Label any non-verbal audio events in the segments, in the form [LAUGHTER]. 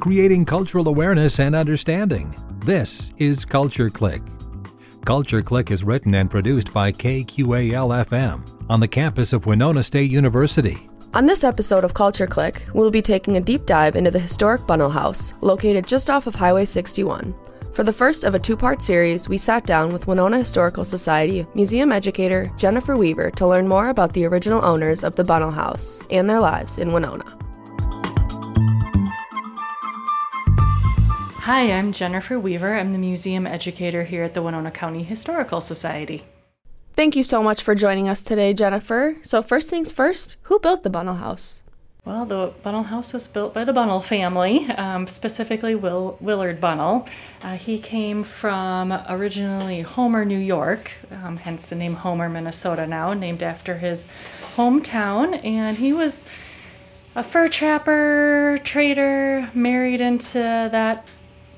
creating cultural awareness and understanding. This is Culture Clique. Culture Clique is written and produced by KQAL FM on the campus of Winona State University. On this episode of Culture Clique, we'll be taking a deep dive into the historic Bunnell House, located just off of Highway 61. For the first of a two part series, we sat down with Winona Historical Society museum educator Jennifer Weaver to learn more about the original owners of the Bunnell House and their lives in Winona. Hi, I'm Jennifer Weaver. I'm the museum educator here at the Winona County Historical Society. Thank you so much for joining us today, Jennifer. So, first things first, who built the Bunnell House? Well, the Bunnell House was built by the Bunnell family, um, specifically Will, Willard Bunnell. Uh, he came from originally Homer, New York, um, hence the name Homer, Minnesota now, named after his hometown. And he was a fur trapper, trader, married into that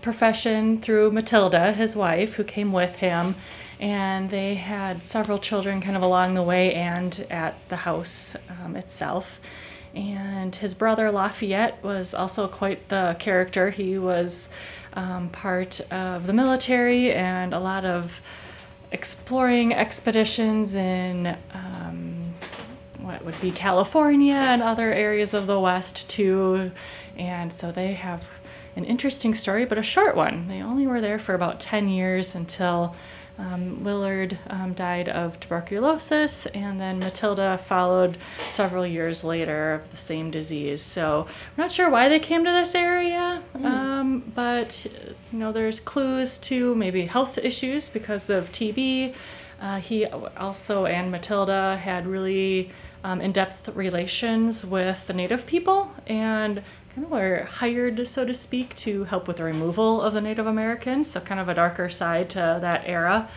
profession through Matilda, his wife, who came with him. And they had several children kind of along the way and at the house um, itself. And his brother Lafayette was also quite the character. He was um, part of the military and a lot of exploring expeditions in um, what would be California and other areas of the West too. And so they have an interesting story, but a short one. They only were there for about 10 years until um, Willard um, died of tuberculosis, and then Matilda followed several years later of the same disease. So I'm not sure why they came to this area, mm. um, but you know, there's clues to maybe health issues because of TB. Uh, he also and Matilda had really um, in-depth relations with the native people and kind of were hired, so to speak, to help with the removal of the Native Americans. So, kind of a darker side to that era.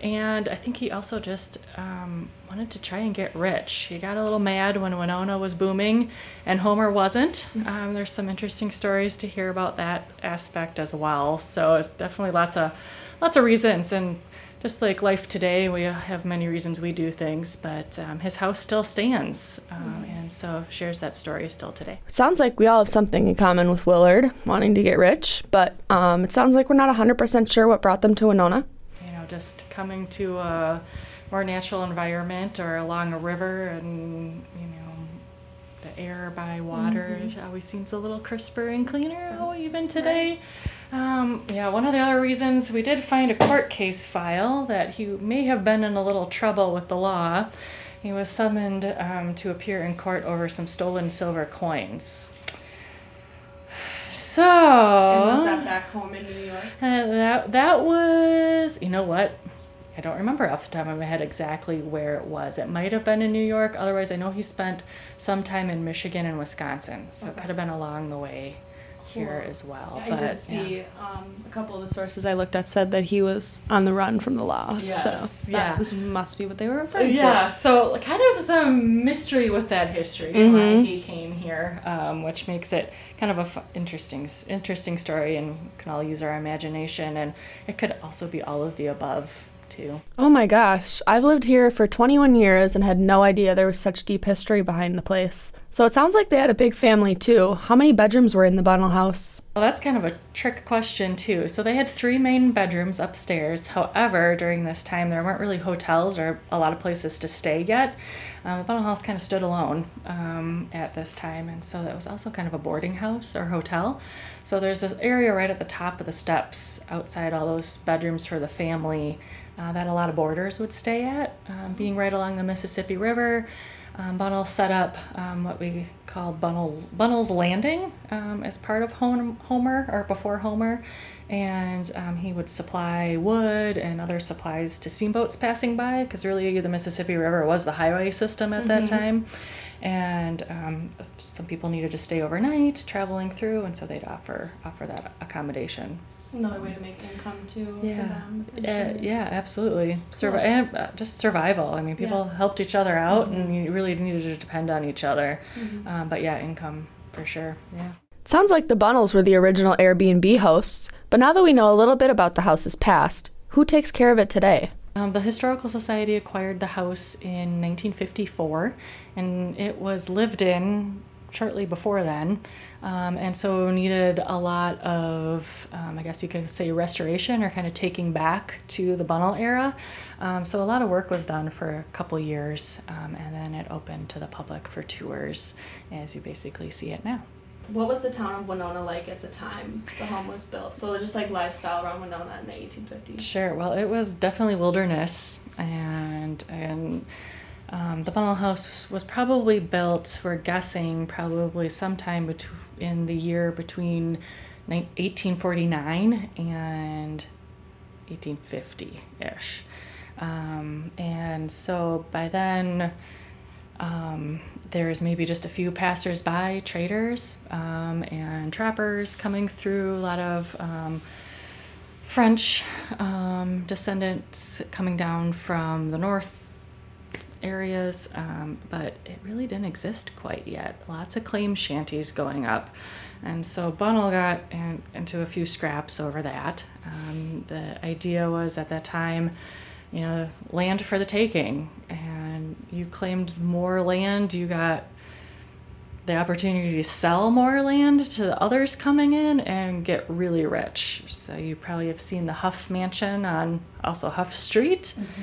And I think he also just um, wanted to try and get rich. He got a little mad when Winona was booming and Homer wasn't. Mm-hmm. Um, there's some interesting stories to hear about that aspect as well. So, it's definitely lots of lots of reasons and just like life today, we have many reasons we do things, but um, his house still stands, um, mm. and so shares that story still today. It sounds like we all have something in common with Willard, wanting to get rich, but um, it sounds like we're not 100% sure what brought them to Winona. You know, just coming to a more natural environment or along a river and, you know, the air by water mm-hmm. always seems a little crisper and cleaner, oh, even today. Um, yeah, one of the other reasons we did find a court case file that he may have been in a little trouble with the law. He was summoned um, to appear in court over some stolen silver coins. So. And was that back home in New York? Uh, that that was. You know what? I don't remember off the top of my head exactly where it was. It might have been in New York. Otherwise, I know he spent some time in Michigan and Wisconsin. So okay. it could have been along the way here as well. Yeah, I did see yeah. um, a couple of the sources I looked at said that he was on the run from the law. Yes, so yeah. this must be what they were referring yeah, to. Yeah, so kind of some mystery with that history mm-hmm. why he came here, um, which makes it kind of a f- interesting, interesting story, and can all use our imagination. And it could also be all of the above too. Oh my gosh, I've lived here for 21 years and had no idea there was such deep history behind the place. So it sounds like they had a big family too. How many bedrooms were in the Bunnell house? Well, that's kind of a trick question too. So they had three main bedrooms upstairs. However, during this time, there weren't really hotels or a lot of places to stay yet. Um, the Bunnell house kind of stood alone um, at this time, and so that was also kind of a boarding house or hotel. So there's this area right at the top of the steps outside all those bedrooms for the family uh, that a lot of boarders would stay at, um, being right along the Mississippi River. Um, Bunnell set up um, what we call Bunnell, Bunnell's Landing um, as part of Homer or before Homer, and um, he would supply wood and other supplies to steamboats passing by because really the Mississippi River was the highway system at mm-hmm. that time, and um, some people needed to stay overnight traveling through, and so they'd offer offer that accommodation another way to make income too yeah. for them. Uh, yeah, absolutely. Survi- and uh, just survival. I mean, people yeah. helped each other out, mm-hmm. and you really needed to depend on each other. Mm-hmm. Um, but yeah, income for sure. Yeah. sounds like the Bunnells were the original Airbnb hosts, but now that we know a little bit about the house's past, who takes care of it today? Um, the Historical Society acquired the house in 1954, and it was lived in shortly before then. Um, and so needed a lot of, um, I guess you could say, restoration or kind of taking back to the Bunnell era. Um, so a lot of work was done for a couple years, um, and then it opened to the public for tours, as you basically see it now. What was the town of Winona like at the time the home was built? So just like lifestyle around Winona in the 1850s. Sure. Well, it was definitely wilderness, and and um, the Bunnell House was probably built. We're guessing probably sometime between in the year between 1849 and 1850 ish. Um, and so by then, um, there's maybe just a few passersby, traders, um, and trappers coming through, a lot of um, French um, descendants coming down from the north areas, um, but it really didn't exist quite yet. Lots of claim shanties going up. And so Bunnell got in, into a few scraps over that. Um, the idea was at that time, you know, land for the taking, and you claimed more land, you got the opportunity to sell more land to the others coming in and get really rich. So you probably have seen the Huff Mansion on also Huff Street. Mm-hmm.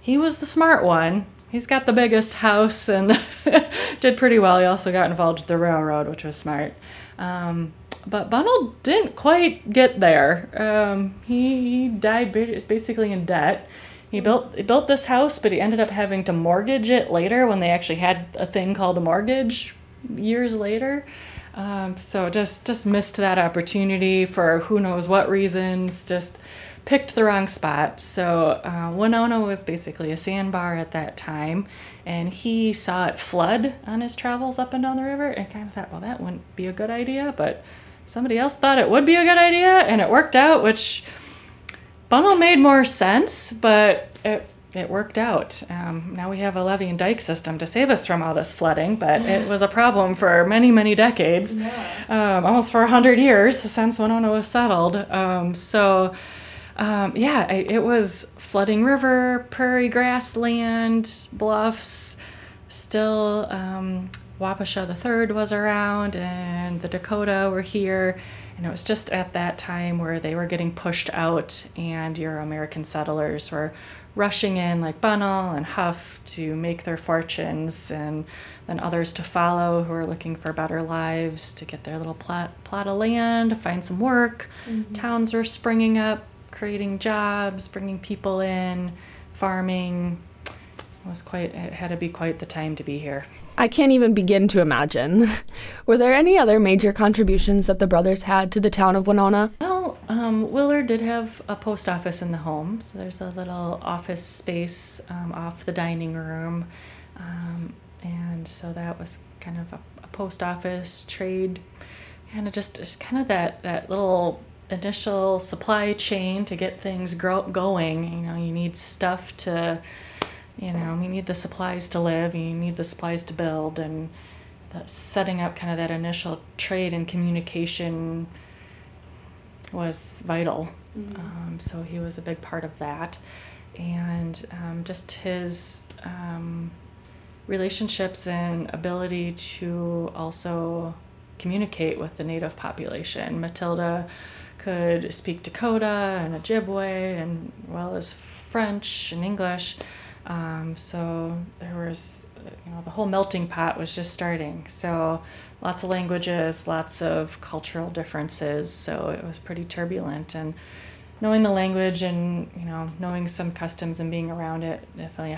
He was the smart one he's got the biggest house and [LAUGHS] did pretty well. He also got involved with the railroad, which was smart. Um, but Bunnell didn't quite get there. Um, he, died basically in debt. He built he built this house, but he ended up having to mortgage it later when they actually had a thing called a mortgage years later. Um, so just just missed that opportunity for who knows what reasons. Just picked the wrong spot. So uh, Winona was basically a sandbar at that time, and he saw it flood on his travels up and down the river, and kind of thought, well, that wouldn't be a good idea, but somebody else thought it would be a good idea, and it worked out, which Bunnell made more sense, but it it worked out. Um, now we have a levee and dike system to save us from all this flooding, but it was a problem for many, many decades, yeah. um, almost for a hundred years since Winona was settled. Um, so um, yeah, I, it was flooding river, prairie grassland, bluffs. Still, um, Wapasha the Third was around, and the Dakota were here. And it was just at that time where they were getting pushed out, and your American settlers were rushing in, like Bunnell and Huff, to make their fortunes, and then others to follow who were looking for better lives, to get their little plot, plot of land, to find some work. Mm-hmm. Towns were springing up creating jobs, bringing people in, farming. It was quite it had to be quite the time to be here. I can't even begin to imagine. [LAUGHS] Were there any other major contributions that the brothers had to the town of Winona? Well, um, Willard did have a post office in the home, so there's a little office space um, off the dining room, um, and so that was kind of a, a post office trade, kind of just, just kind of that that little initial supply chain to get things grow, going. You know, you need stuff to, you know, you need the supplies to live, you need the supplies to build, and setting up kind of that initial trade and communication was vital. Mm-hmm. Um, so he was a big part of that. And um, just his um, relationships and ability to also communicate with the native population. Matilda could speak Dakota and Ojibwe and well as French and English. Um, so there was, you know, the whole melting pot was just starting. So lots of languages, lots of cultural differences. So it was pretty turbulent and knowing the language and you know knowing some customs and being around it definitely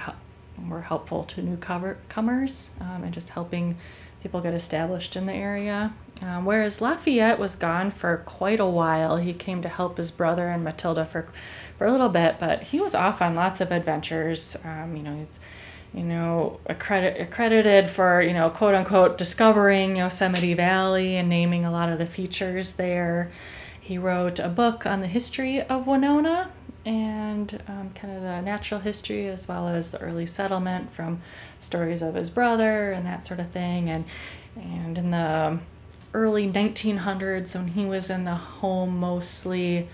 were helpful to newcomers um, and just helping people get established in the area. Um, whereas Lafayette was gone for quite a while. He came to help his brother and Matilda for, for a little bit, but he was off on lots of adventures. Um, you know, he's, you know, accredit, accredited for, you know, quote unquote, discovering Yosemite Valley and naming a lot of the features there. He wrote a book on the history of Winona and um, kind of the natural history as well as the early settlement from stories of his brother and that sort of thing. And, and in the early 1900s when he was in the home mostly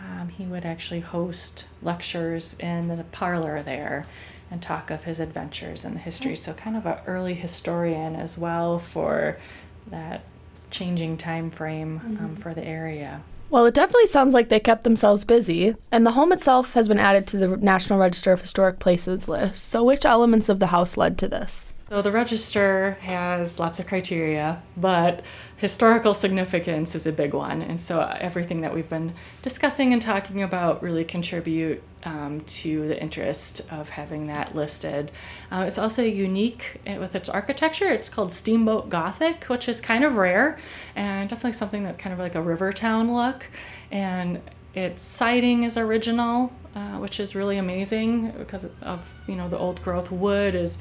um, he would actually host lectures in the parlor there and talk of his adventures and the history. So, kind of an early historian as well for that changing time frame um, mm-hmm. for the area. Well, it definitely sounds like they kept themselves busy, and the home itself has been added to the National Register of Historic Places list. So, which elements of the house led to this? So, the register has lots of criteria, but historical significance is a big one. And so, everything that we've been discussing and talking about really contribute um, to the interest of having that listed. Uh, it's also unique with its architecture. It's called Steamboat Gothic, which is kind of rare and definitely something that kind of like a river town look. And its siding is original, uh, which is really amazing because of you know the old growth wood is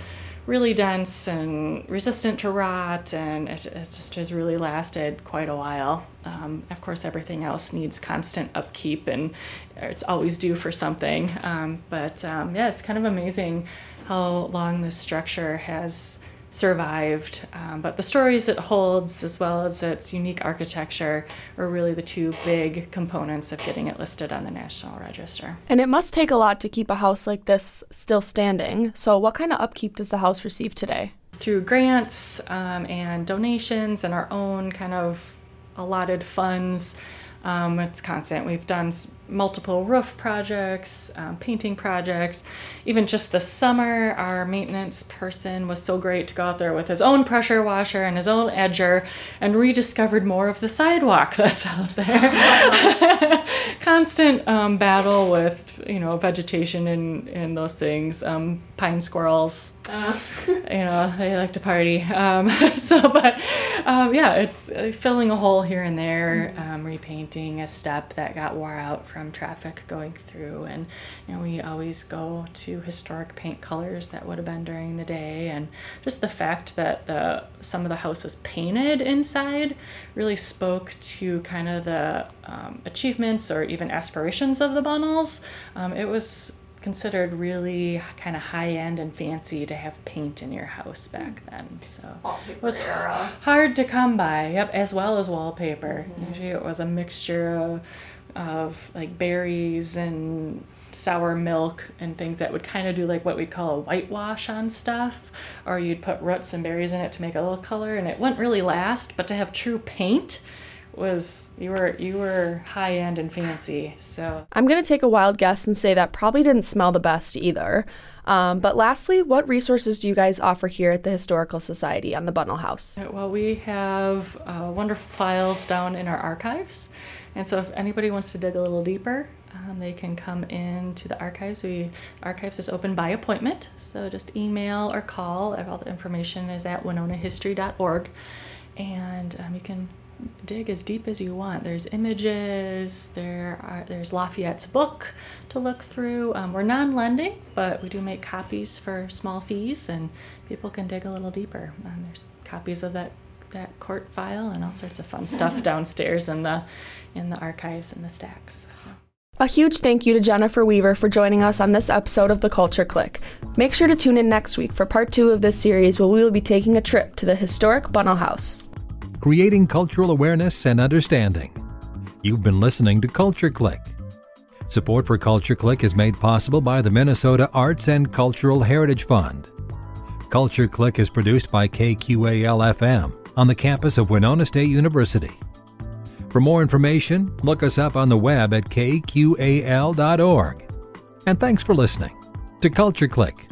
really dense and resistant to rot, and it, it just has really lasted quite a while. Um, of course, everything else needs constant upkeep, and it's always due for something. Um, but um, yeah, it's kind of amazing how long this structure has survived. Um, but the stories it holds, as well as its unique architecture, are really the two big components of getting it listed on the National Register. And it must take a lot to keep a house like this still standing. So, what kind of upkeep does the house receive today? Through grants um, and donations and our own kind of allotted funds. Um, it's constant. We've done multiple roof projects, um, painting projects. Even just this summer, our maintenance person was so great to go out there with his own pressure washer and his own edger and rediscovered more of the sidewalk [LAUGHS] that's out there. [LAUGHS] Constant um, battle with, you know, vegetation and, and those things. Um, pine squirrels, uh. you know, they like to party. Um, [LAUGHS] so, but um, yeah, it's uh, filling a hole here and there, mm-hmm. um, repainting a step that got wore out from traffic going through. And, you know, we always go to historic paint colors that would have been during the day. And just the fact that the some of the house was painted inside really spoke to kind of the um, achievements or even aspirations of the Bunnells. Um, it was considered really kind of high end and fancy to have paint in your house back then. So it was era. hard to come by. Yep, as well as wallpaper. Mm-hmm. Usually it was a mixture of, of like berries and sour milk and things that would kind of do like what we'd call a whitewash on stuff or you'd put roots and berries in it to make a little color and it wouldn't really last but to have true paint was you were you were high end and fancy. So I'm gonna take a wild guess and say that probably didn't smell the best either. Um, but lastly, what resources do you guys offer here at the Historical Society on the Bunnell House? Well, we have uh, wonderful files down in our archives, and so if anybody wants to dig a little deeper, um, they can come into the archives. We archives is open by appointment, so just email or call. All the information is at winonahistory.org, and um, you can dig as deep as you want. There's images, there are there's Lafayette's book to look through. Um, we're non-lending, but we do make copies for small fees, and people can dig a little deeper. Um, there's copies of that that court file and all sorts of fun stuff [LAUGHS] downstairs in the in the archives and the stacks. So. A huge thank you to Jennifer Weaver for joining us on this episode of The Culture Clique. Make sure to tune in next week for part two of this series where we will be taking a trip to the historic Bunnell House creating cultural awareness and understanding. You've been listening to Culture Clique. Support for Culture Clique is made possible by the Minnesota Arts and Cultural Heritage Fund. Culture Clique is produced by KQAL FM on the campus of Winona State University. For more information, look us up on the web at kqal.org. And thanks for listening to Culture Clique.